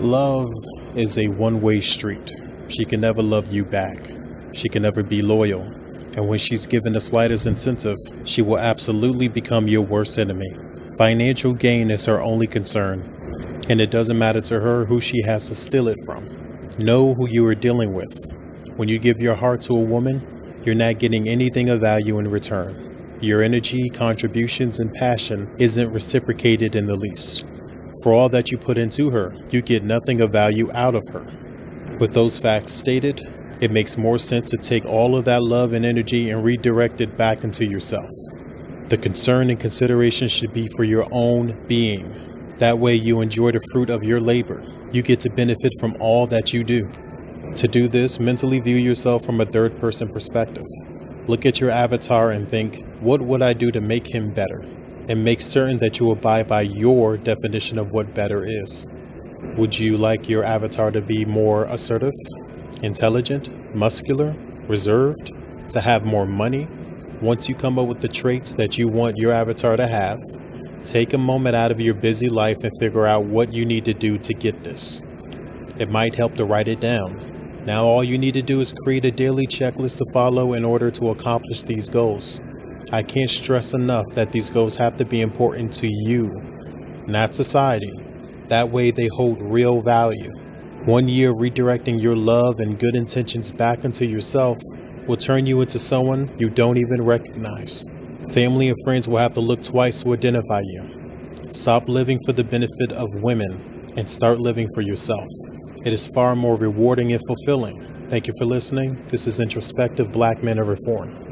Love is a one way street. She can never love you back. She can never be loyal. And when she's given the slightest incentive, she will absolutely become your worst enemy. Financial gain is her only concern, and it doesn't matter to her who she has to steal it from. Know who you are dealing with. When you give your heart to a woman, you're not getting anything of value in return. Your energy, contributions, and passion isn't reciprocated in the least. For all that you put into her, you get nothing of value out of her. With those facts stated, it makes more sense to take all of that love and energy and redirect it back into yourself. The concern and consideration should be for your own being. That way, you enjoy the fruit of your labor. You get to benefit from all that you do. To do this, mentally view yourself from a third person perspective. Look at your avatar and think, what would I do to make him better? And make certain that you abide by your definition of what better is. Would you like your avatar to be more assertive, intelligent, muscular, reserved, to have more money? Once you come up with the traits that you want your avatar to have, take a moment out of your busy life and figure out what you need to do to get this. It might help to write it down. Now, all you need to do is create a daily checklist to follow in order to accomplish these goals. I can't stress enough that these goals have to be important to you, not society. That way they hold real value. One year redirecting your love and good intentions back into yourself will turn you into someone you don't even recognize. Family and friends will have to look twice to identify you. Stop living for the benefit of women and start living for yourself. It is far more rewarding and fulfilling. Thank you for listening. This is Introspective Black Men of Reform.